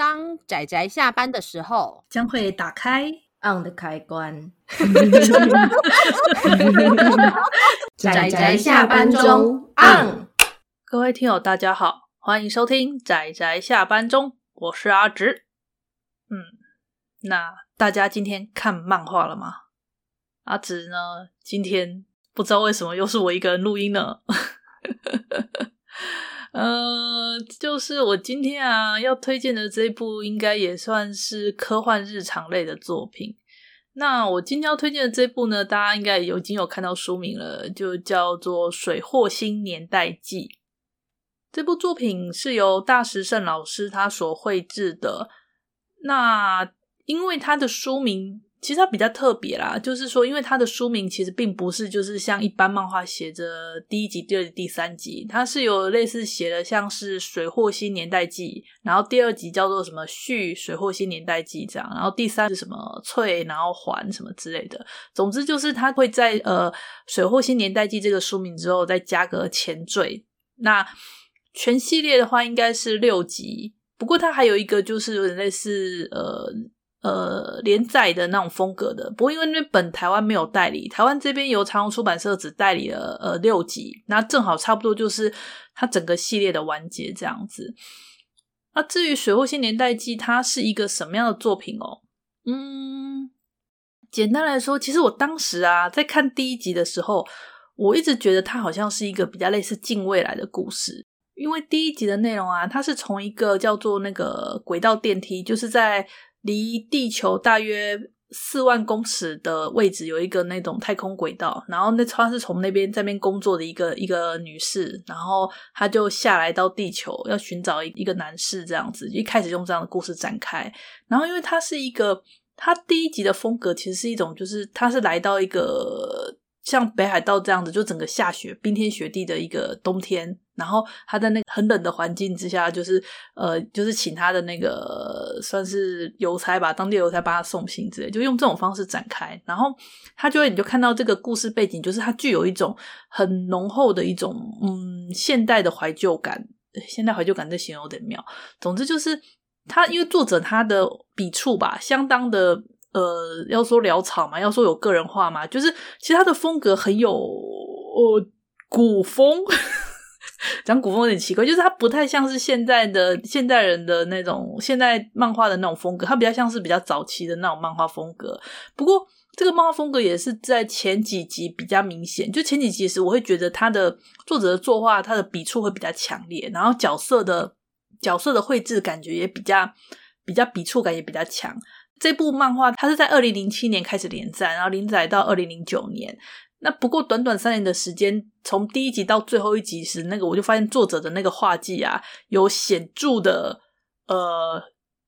当仔仔下班的时候，将会打开 on 的开关。仔仔下班中 on。各位听友，大家好，欢迎收听仔仔下班中，我是阿直。嗯，那大家今天看漫画了吗？阿直呢？今天不知道为什么又是我一个人录音呢？呃，就是我今天啊要推荐的这部，应该也算是科幻日常类的作品。那我今天要推荐的这部呢，大家应该已经有看到书名了，就叫做《水惑星年代记》。这部作品是由大石胜老师他所绘制的。那因为他的书名。其实它比较特别啦，就是说，因为它的书名其实并不是就是像一般漫画写着第一集、第二集、第三集，它是有类似写的像是《水货新年代记》，然后第二集叫做什么“续水货新年代记”这样，然后第三是什么“翠”，然后“环”什么之类的。总之就是它会在呃《水货新年代记》这个书名之后再加个前缀。那全系列的话应该是六集，不过它还有一个就是有点类似呃。呃，连载的那种风格的，不过因为那本台湾没有代理，台湾这边由长虹出版社只代理了呃六集，那正好差不多就是它整个系列的完结这样子。那至于《水惑星年代记》，它是一个什么样的作品哦？嗯，简单来说，其实我当时啊在看第一集的时候，我一直觉得它好像是一个比较类似近未来的故事，因为第一集的内容啊，它是从一个叫做那个轨道电梯，就是在。离地球大约四万公尺的位置有一个那种太空轨道，然后那她是从那边在边工作的一个一个女士，然后她就下来到地球要寻找一一个男士这样子，一开始用这样的故事展开。然后因为它是一个，它第一集的风格其实是一种，就是它是来到一个。像北海道这样子，就整个下雪、冰天雪地的一个冬天，然后他在那个很冷的环境之下，就是呃，就是请他的那个算是邮差吧，当地邮差帮他送信之类，就用这种方式展开。然后他就会，你就看到这个故事背景，就是它具有一种很浓厚的一种嗯现代的怀旧感。现代怀旧感这形容有点妙。总之就是他，因为作者他的笔触吧，相当的。呃，要说潦草嘛，要说有个人化嘛，就是其实他的风格很有呃古风，讲古风有点奇怪，就是它不太像是现在的现代人的那种现代漫画的那种风格，它比较像是比较早期的那种漫画风格。不过这个漫画风格也是在前几集比较明显，就前几集时我会觉得他的作者的作画，他的笔触会比较强烈，然后角色的角色的绘制感觉也比较比较笔触感也比较强。这部漫画它是在二零零七年开始连载，然后连载到二零零九年。那不过短短三年的时间，从第一集到最后一集时，那个我就发现作者的那个画技啊，有显著的呃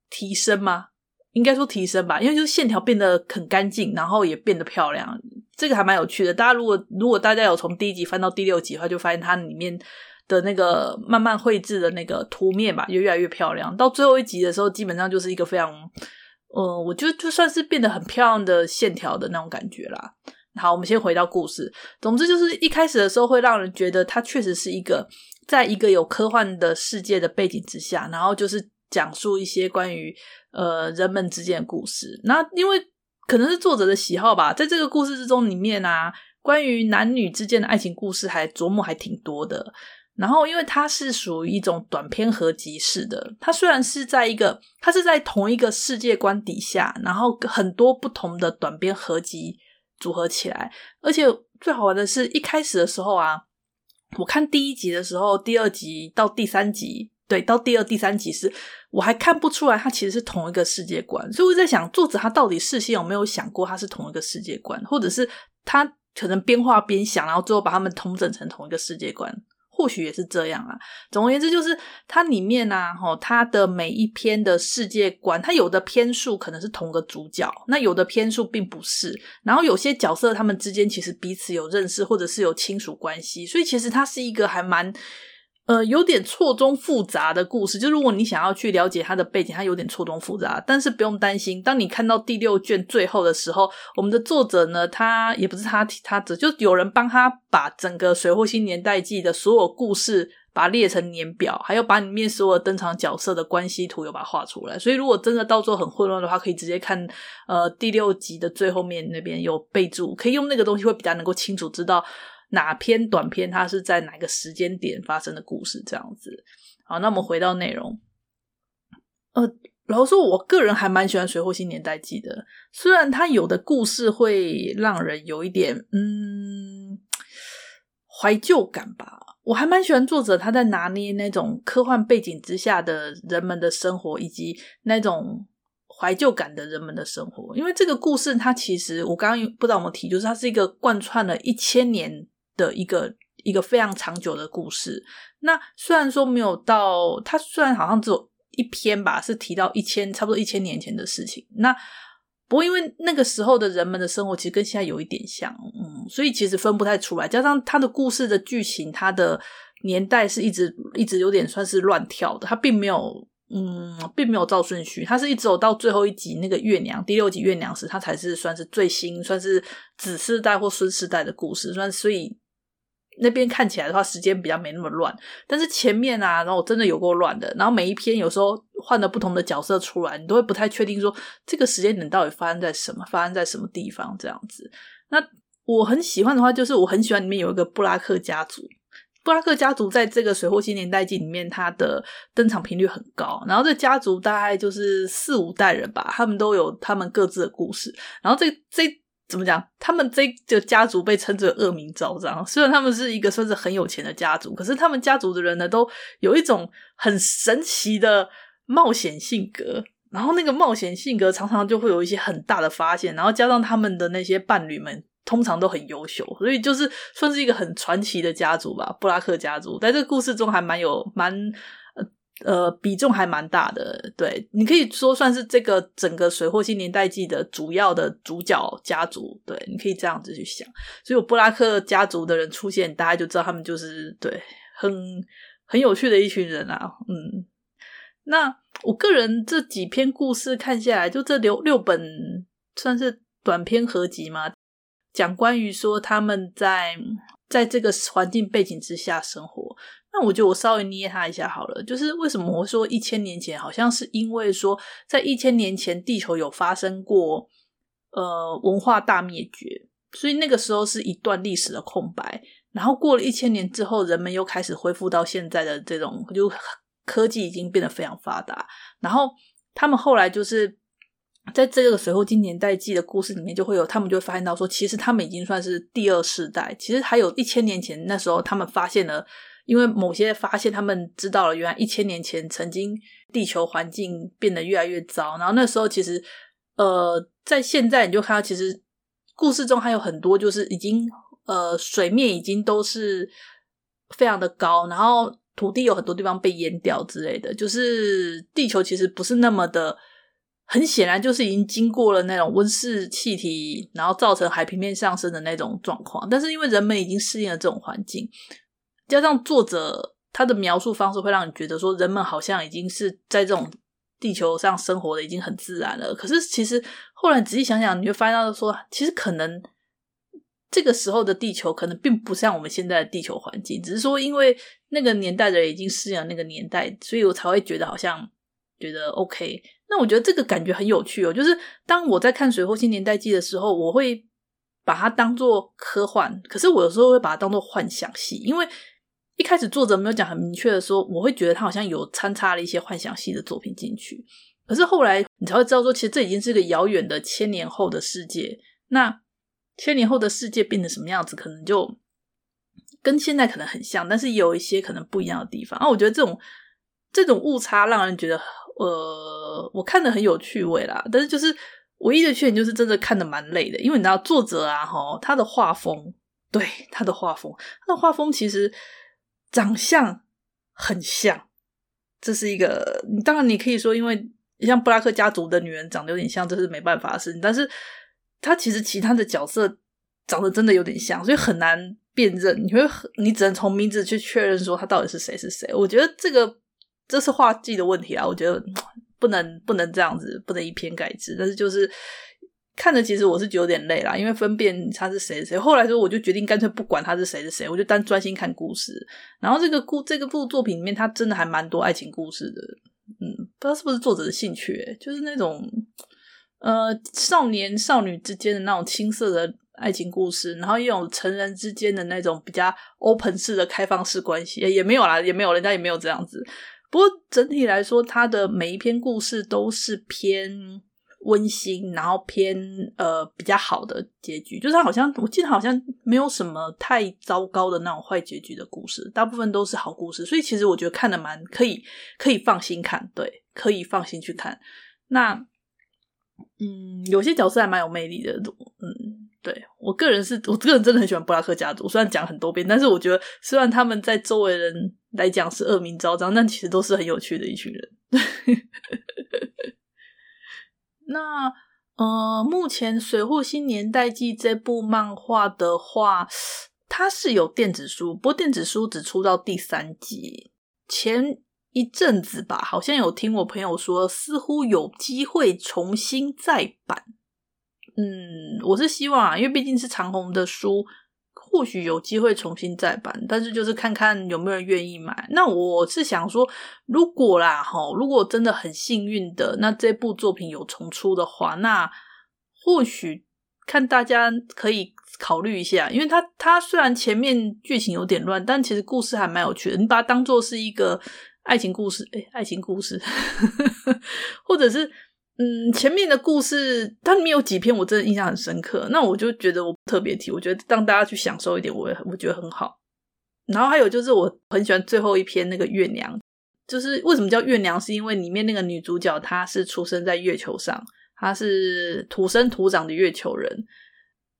提升吗？应该说提升吧，因为就是线条变得很干净，然后也变得漂亮。这个还蛮有趣的。大家如果如果大家有从第一集翻到第六集的话，就发现它里面的那个慢慢绘制的那个图面吧，就越来越漂亮。到最后一集的时候，基本上就是一个非常。呃，我觉得就算是变得很漂亮的线条的那种感觉啦。好，我们先回到故事。总之就是一开始的时候会让人觉得它确实是一个在一个有科幻的世界的背景之下，然后就是讲述一些关于呃人们之间的故事。那因为可能是作者的喜好吧，在这个故事之中里面啊，关于男女之间的爱情故事还琢磨还挺多的。然后，因为它是属于一种短篇合集式的，它虽然是在一个，它是在同一个世界观底下，然后很多不同的短篇合集组合起来，而且最好玩的是一开始的时候啊，我看第一集的时候，第二集到第三集，对，到第二、第三集时，我还看不出来它其实是同一个世界观，所以我在想，作者他到底事先有没有想过它是同一个世界观，或者是他可能边画边想，然后最后把他们统整成同一个世界观。或许也是这样啊。总而言之，就是它里面啊，齁，它的每一篇的世界观，它有的篇数可能是同个主角，那有的篇数并不是。然后有些角色他们之间其实彼此有认识，或者是有亲属关系，所以其实它是一个还蛮。呃，有点错综复杂的故事，就如果你想要去了解它的背景，它有点错综复杂，但是不用担心。当你看到第六卷最后的时候，我们的作者呢，他也不是他，他只就有人帮他把整个《水货星年代记》的所有故事把它列成年表，还有把里面所有登场角色的关系图有把它画出来。所以如果真的到时候很混乱的话，可以直接看呃第六集的最后面那边有备注，可以用那个东西会比较能够清楚知道哪篇短篇它是在哪个时间点发生的故事这样子。好，那我们回到内容，呃。然后说，我个人还蛮喜欢《水货新年代记》的，虽然它有的故事会让人有一点嗯怀旧感吧，我还蛮喜欢作者他在拿捏那种科幻背景之下的人们的生活，以及那种怀旧感的人们的生活。因为这个故事，它其实我刚刚不知道有没有提，就是它是一个贯穿了一千年的一个一个非常长久的故事。那虽然说没有到，它虽然好像只有。一篇吧，是提到一千差不多一千年前的事情。那不过因为那个时候的人们的生活其实跟现在有一点像，嗯，所以其实分不太出来。加上他的故事的剧情，他的年代是一直一直有点算是乱跳的，他并没有嗯，并没有照顺序，他是一直走到最后一集那个月娘第六集月娘时，他才是算是最新，算是子世代或孙世代的故事，算所以。那边看起来的话，时间比较没那么乱，但是前面啊，然后真的有够乱的。然后每一篇有时候换了不同的角色出来，你都会不太确定说这个时间点到底发生在什么，发生在什么地方这样子。那我很喜欢的话，就是我很喜欢里面有一个布拉克家族。布拉克家族在这个《水货新年代记》里面，它的登场频率很高。然后这家族大概就是四五代人吧，他们都有他们各自的故事。然后这这。怎么讲？他们这个家族被称之为恶名昭彰。虽然他们是一个算是很有钱的家族，可是他们家族的人呢，都有一种很神奇的冒险性格。然后那个冒险性格常常就会有一些很大的发现。然后加上他们的那些伴侣们通常都很优秀，所以就是算是一个很传奇的家族吧。布拉克家族在这个故事中还蛮有蛮。呃，比重还蛮大的，对，你可以说算是这个整个《水货新年代记》的主要的主角家族，对，你可以这样子去想。所以有布拉克家族的人出现，大家就知道他们就是对，很很有趣的一群人啊。嗯，那我个人这几篇故事看下来，就这六六本算是短篇合集嘛，讲关于说他们在在这个环境背景之下生活。那我觉得我稍微捏他一下好了，就是为什么我说一千年前，好像是因为说在一千年前地球有发生过呃文化大灭绝，所以那个时候是一段历史的空白。然后过了一千年之后，人们又开始恢复到现在的这种，就科技已经变得非常发达。然后他们后来就是在这个水惑新年代记的故事里面，就会有他们就会发现到说，其实他们已经算是第二世代。其实还有一千年前那时候，他们发现了。因为某些发现，他们知道了原来一千年前曾经地球环境变得越来越糟，然后那时候其实，呃，在现在你就看到，其实故事中还有很多就是已经呃水面已经都是非常的高，然后土地有很多地方被淹掉之类的，就是地球其实不是那么的，很显然就是已经经过了那种温室气体，然后造成海平面上升的那种状况，但是因为人们已经适应了这种环境。加上作者他的描述方式，会让你觉得说人们好像已经是在这种地球上生活的已经很自然了。可是其实后来仔细想想，你会发现到说，其实可能这个时候的地球可能并不像我们现在的地球环境，只是说因为那个年代的人已经适应了那个年代，所以我才会觉得好像觉得 OK。那我觉得这个感觉很有趣哦，就是当我在看《水货新年代记》的时候，我会把它当做科幻，可是我有时候会把它当做幻想系，因为。一开始作者没有讲很明确的说，我会觉得他好像有掺插了一些幻想系的作品进去。可是后来你才会知道说，其实这已经是个遥远的千年后的世界。那千年后的世界变成什么样子，可能就跟现在可能很像，但是也有一些可能不一样的地方。啊，我觉得这种这种误差让人觉得，呃，我看的很有趣味啦。但是就是唯一的缺点就是真的看的蛮累的，因为你知道作者啊，齁，他的画风，对，他的画风，他的画风其实。长相很像，这是一个。当然，你可以说，因为像布拉克家族的女人长得有点像，这是没办法的事情。但是，他其实其他的角色长得真的有点像，所以很难辨认。你会，你只能从名字去确认说他到底是谁是谁。我觉得这个这是画技的问题啊。我觉得不能不能这样子，不能以偏概之。但是就是看着其实我是觉有点累啦，因为分辨他是谁谁。后来说我就决定干脆不管他是谁是谁，我就单专心看故事。然后这个故这个部作品里面，它真的还蛮多爱情故事的。嗯，不知道是不是作者的兴趣，就是那种呃少年少女之间的那种青涩的爱情故事，然后也有成人之间的那种比较 open 式的开放式关系，也也没有啦，也没有，人家也没有这样子。不过整体来说，他的每一篇故事都是偏。温馨，然后偏呃比较好的结局，就是他好像我记得好像没有什么太糟糕的那种坏结局的故事，大部分都是好故事，所以其实我觉得看的蛮可以，可以放心看，对，可以放心去看。那嗯，有些角色还蛮有魅力的，嗯，对，我个人是我个人真的很喜欢布拉克家族，虽然讲很多遍，但是我觉得虽然他们在周围人来讲是恶名昭彰，但其实都是很有趣的一群人。那呃，目前《水户新年代记》这部漫画的话，它是有电子书，不过电子书只出到第三集。前一阵子吧，好像有听我朋友说，似乎有机会重新再版。嗯，我是希望啊，因为毕竟是长虹的书。或许有机会重新再版，但是就是看看有没有人愿意买。那我是想说，如果啦，齁，如果真的很幸运的，那这部作品有重出的话，那或许看大家可以考虑一下，因为它它虽然前面剧情有点乱，但其实故事还蛮有趣的。你把它当做是一个爱情故事，诶，爱情故事，或者是。嗯，前面的故事它里面有几篇我真的印象很深刻，那我就觉得我特别提，我觉得让大家去享受一点，我也我觉得很好。然后还有就是我很喜欢最后一篇那个月娘，就是为什么叫月娘，是因为里面那个女主角她是出生在月球上，她是土生土长的月球人，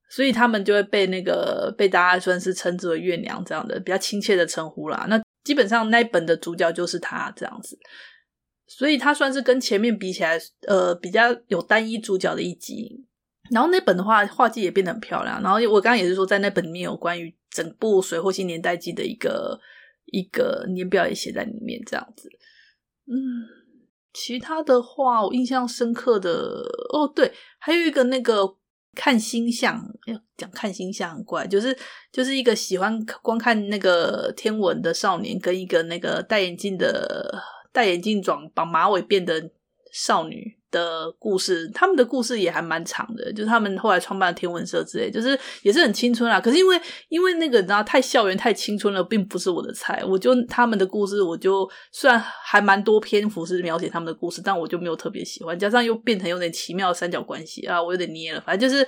所以他们就会被那个被大家算是称之为月娘这样的比较亲切的称呼啦。那基本上那本的主角就是她这样子。所以它算是跟前面比起来，呃，比较有单一主角的一集。然后那本的话，画技也变得很漂亮。然后我刚刚也是说，在那本里面有关于整部《水货新年代记》的一个一个年表也写在里面，这样子。嗯，其他的话，我印象深刻的哦，对，还有一个那个看星象，要讲看星象很怪，就是就是一个喜欢观看那个天文的少年，跟一个那个戴眼镜的。戴眼镜装绑马尾变的少女的故事，他们的故事也还蛮长的，就是他们后来创办的天文社之类，就是也是很青春啊。可是因为因为那个你知道太校园太青春了，并不是我的菜。我就他们的故事，我就虽然还蛮多篇幅是描写他们的故事，但我就没有特别喜欢。加上又变成有点奇妙的三角关系啊，我有点捏了。反正就是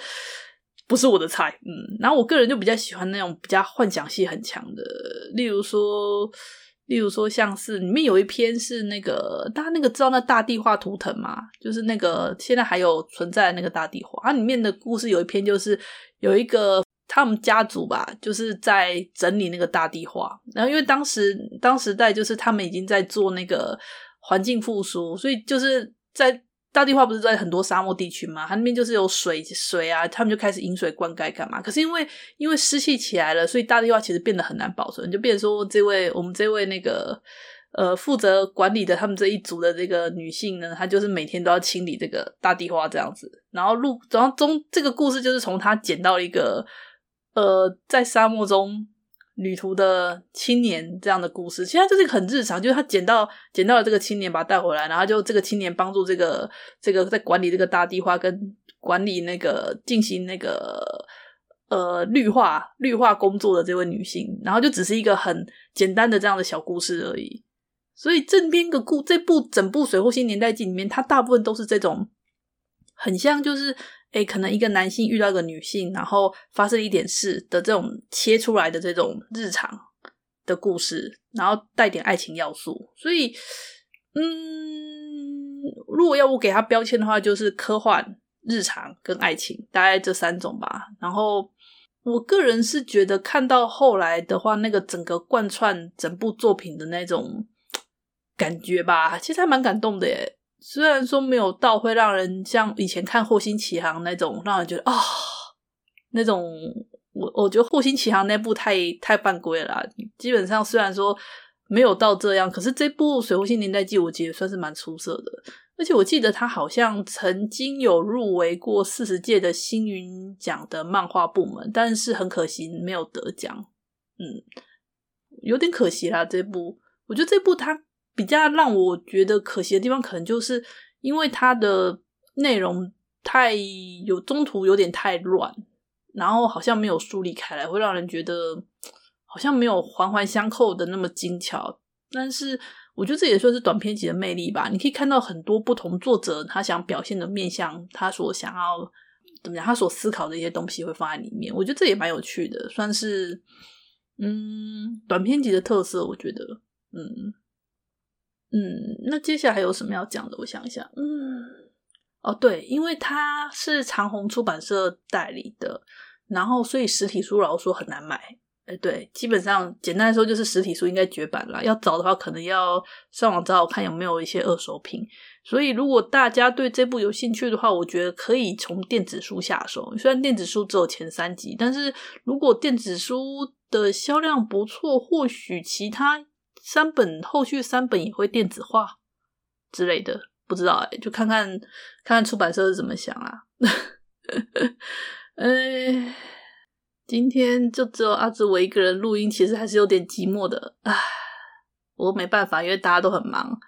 不是我的菜。嗯，然后我个人就比较喜欢那种比较幻想性很强的，例如说。例如说，像是里面有一篇是那个大家那个知道那大地画图腾嘛，就是那个现在还有存在的那个大地画，它里面的故事有一篇就是有一个他们家族吧，就是在整理那个大地画，然后因为当时当时代就是他们已经在做那个环境复苏，所以就是在。大地画不是在很多沙漠地区吗？它那边就是有水水啊，他们就开始引水灌溉干嘛？可是因为因为湿气起来了，所以大地画其实变得很难保存，就变说这位我们这位那个呃负责管理的他们这一族的这个女性呢，她就是每天都要清理这个大地画这样子。然后路然后中这个故事就是从她捡到一个呃在沙漠中。旅途的青年这样的故事，其实就是很日常，就是他捡到捡到了这个青年，把他带回来，然后就这个青年帮助这个这个在管理这个大地画跟管理那个进行那个呃绿化绿化工作的这位女性，然后就只是一个很简单的这样的小故事而已。所以这边个故这部整部《水户新年代记》里面，它大部分都是这种很像就是。诶，可能一个男性遇到一个女性，然后发生一点事的这种切出来的这种日常的故事，然后带点爱情要素。所以，嗯，如果要我给他标签的话，就是科幻、日常跟爱情，大概这三种吧。然后，我个人是觉得看到后来的话，那个整个贯穿整部作品的那种感觉吧，其实还蛮感动的耶。虽然说没有到会让人像以前看《火星奇航》那种让人觉得啊、那种我我觉得《火星奇航》那部太太犯规了啦。基本上虽然说没有到这样，可是这部《水户新年代记》我觉得算是蛮出色的。而且我记得他好像曾经有入围过四十届的星云奖的漫画部门，但是很可惜没有得奖。嗯，有点可惜啦。这部我觉得这部它比较让我觉得可惜的地方，可能就是因为它的内容太有中途有点太乱，然后好像没有梳理开来，会让人觉得好像没有环环相扣的那么精巧。但是。我觉得这也算是短篇集的魅力吧。你可以看到很多不同作者他想表现的面向，他所想要怎么讲，他所思考的一些东西会放在里面。我觉得这也蛮有趣的，算是嗯短篇集的特色。我觉得，嗯嗯，那接下来还有什么要讲的？我想一下，嗯，哦对，因为它是长虹出版社代理的，然后所以实体书老实说很难买。哎，对，基本上简单来说就是实体书应该绝版了。要找的话，可能要上网找找看有没有一些二手品。所以，如果大家对这部有兴趣的话，我觉得可以从电子书下手。虽然电子书只有前三集，但是如果电子书的销量不错，或许其他三本后续三本也会电子化之类的，不知道哎，就看看看看出版社是怎么想啊。哎。今天就只有阿志我一个人录音，其实还是有点寂寞的。唉，我没办法，因为大家都很忙。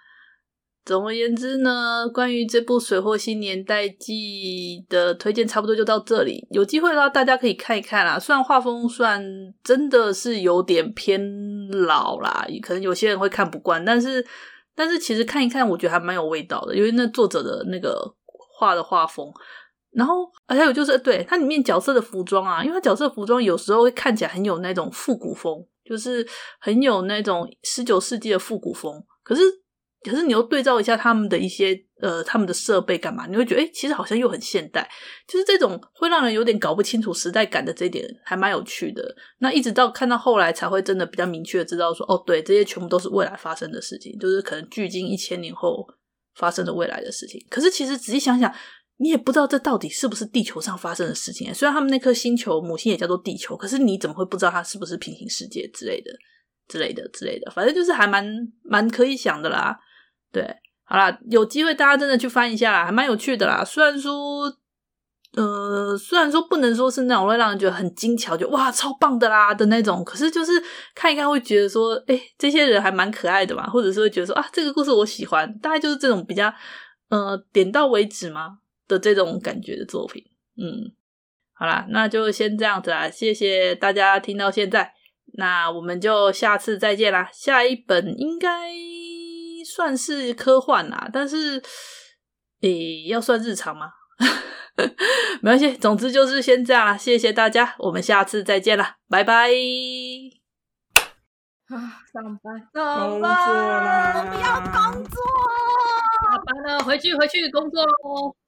总而言之呢，关于这部《水货新年代记》的推荐，差不多就到这里。有机会的话，大家可以看一看啦。虽然画风算真的是有点偏老啦，可能有些人会看不惯，但是但是其实看一看，我觉得还蛮有味道的，因为那作者的那个画的画风。然后还有就是，对，它里面角色的服装啊，因为它角色服装有时候会看起来很有那种复古风，就是很有那种十九世纪的复古风。可是，可是你又对照一下他们的一些呃，他们的设备干嘛，你会觉得，诶，其实好像又很现代。就是这种会让人有点搞不清楚时代感的这一点，还蛮有趣的。那一直到看到后来，才会真的比较明确的知道说，哦，对，这些全部都是未来发生的事情，就是可能距今一千年后发生的未来的事情。可是其实仔细想想。你也不知道这到底是不是地球上发生的事情。虽然他们那颗星球母星也叫做地球，可是你怎么会不知道它是不是平行世界之类的、之类的、之类的？反正就是还蛮蛮可以想的啦。对，好啦，有机会大家真的去翻一下啦，还蛮有趣的啦。虽然说，呃，虽然说不能说是那种会让人觉得很精巧，就哇超棒的啦的那种，可是就是看一看会觉得说，哎，这些人还蛮可爱的嘛，或者是会觉得说啊，这个故事我喜欢，大概就是这种比较呃点到为止嘛。的这种感觉的作品，嗯，好啦，那就先这样子啦，谢谢大家听到现在，那我们就下次再见啦。下一本应该算是科幻啦，但是，诶，要算日常吗？没关系，总之就是先这样啦，谢谢大家，我们下次再见啦，拜拜。啊，上班，上班，我不要工作，下班了，回去，回去工作喽。